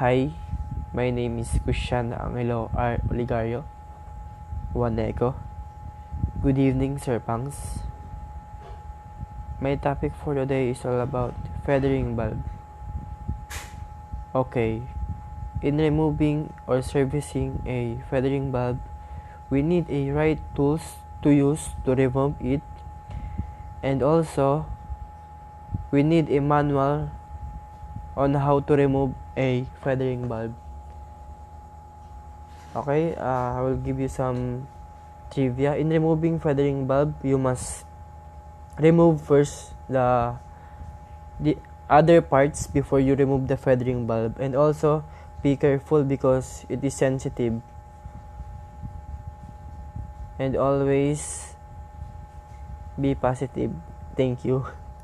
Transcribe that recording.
Hi, my name is Christian Angelo R. Oligario, Waneco. Good evening, Sir Pangs. My topic for today is all about feathering bulb. Okay, in removing or servicing a feathering bulb, we need a right tools to use to remove it and also we need a manual on how to remove a feathering bulb. Okay, uh, I will give you some trivia. In removing feathering bulb, you must remove first the the other parts before you remove the feathering bulb and also be careful because it is sensitive and always be positive thank you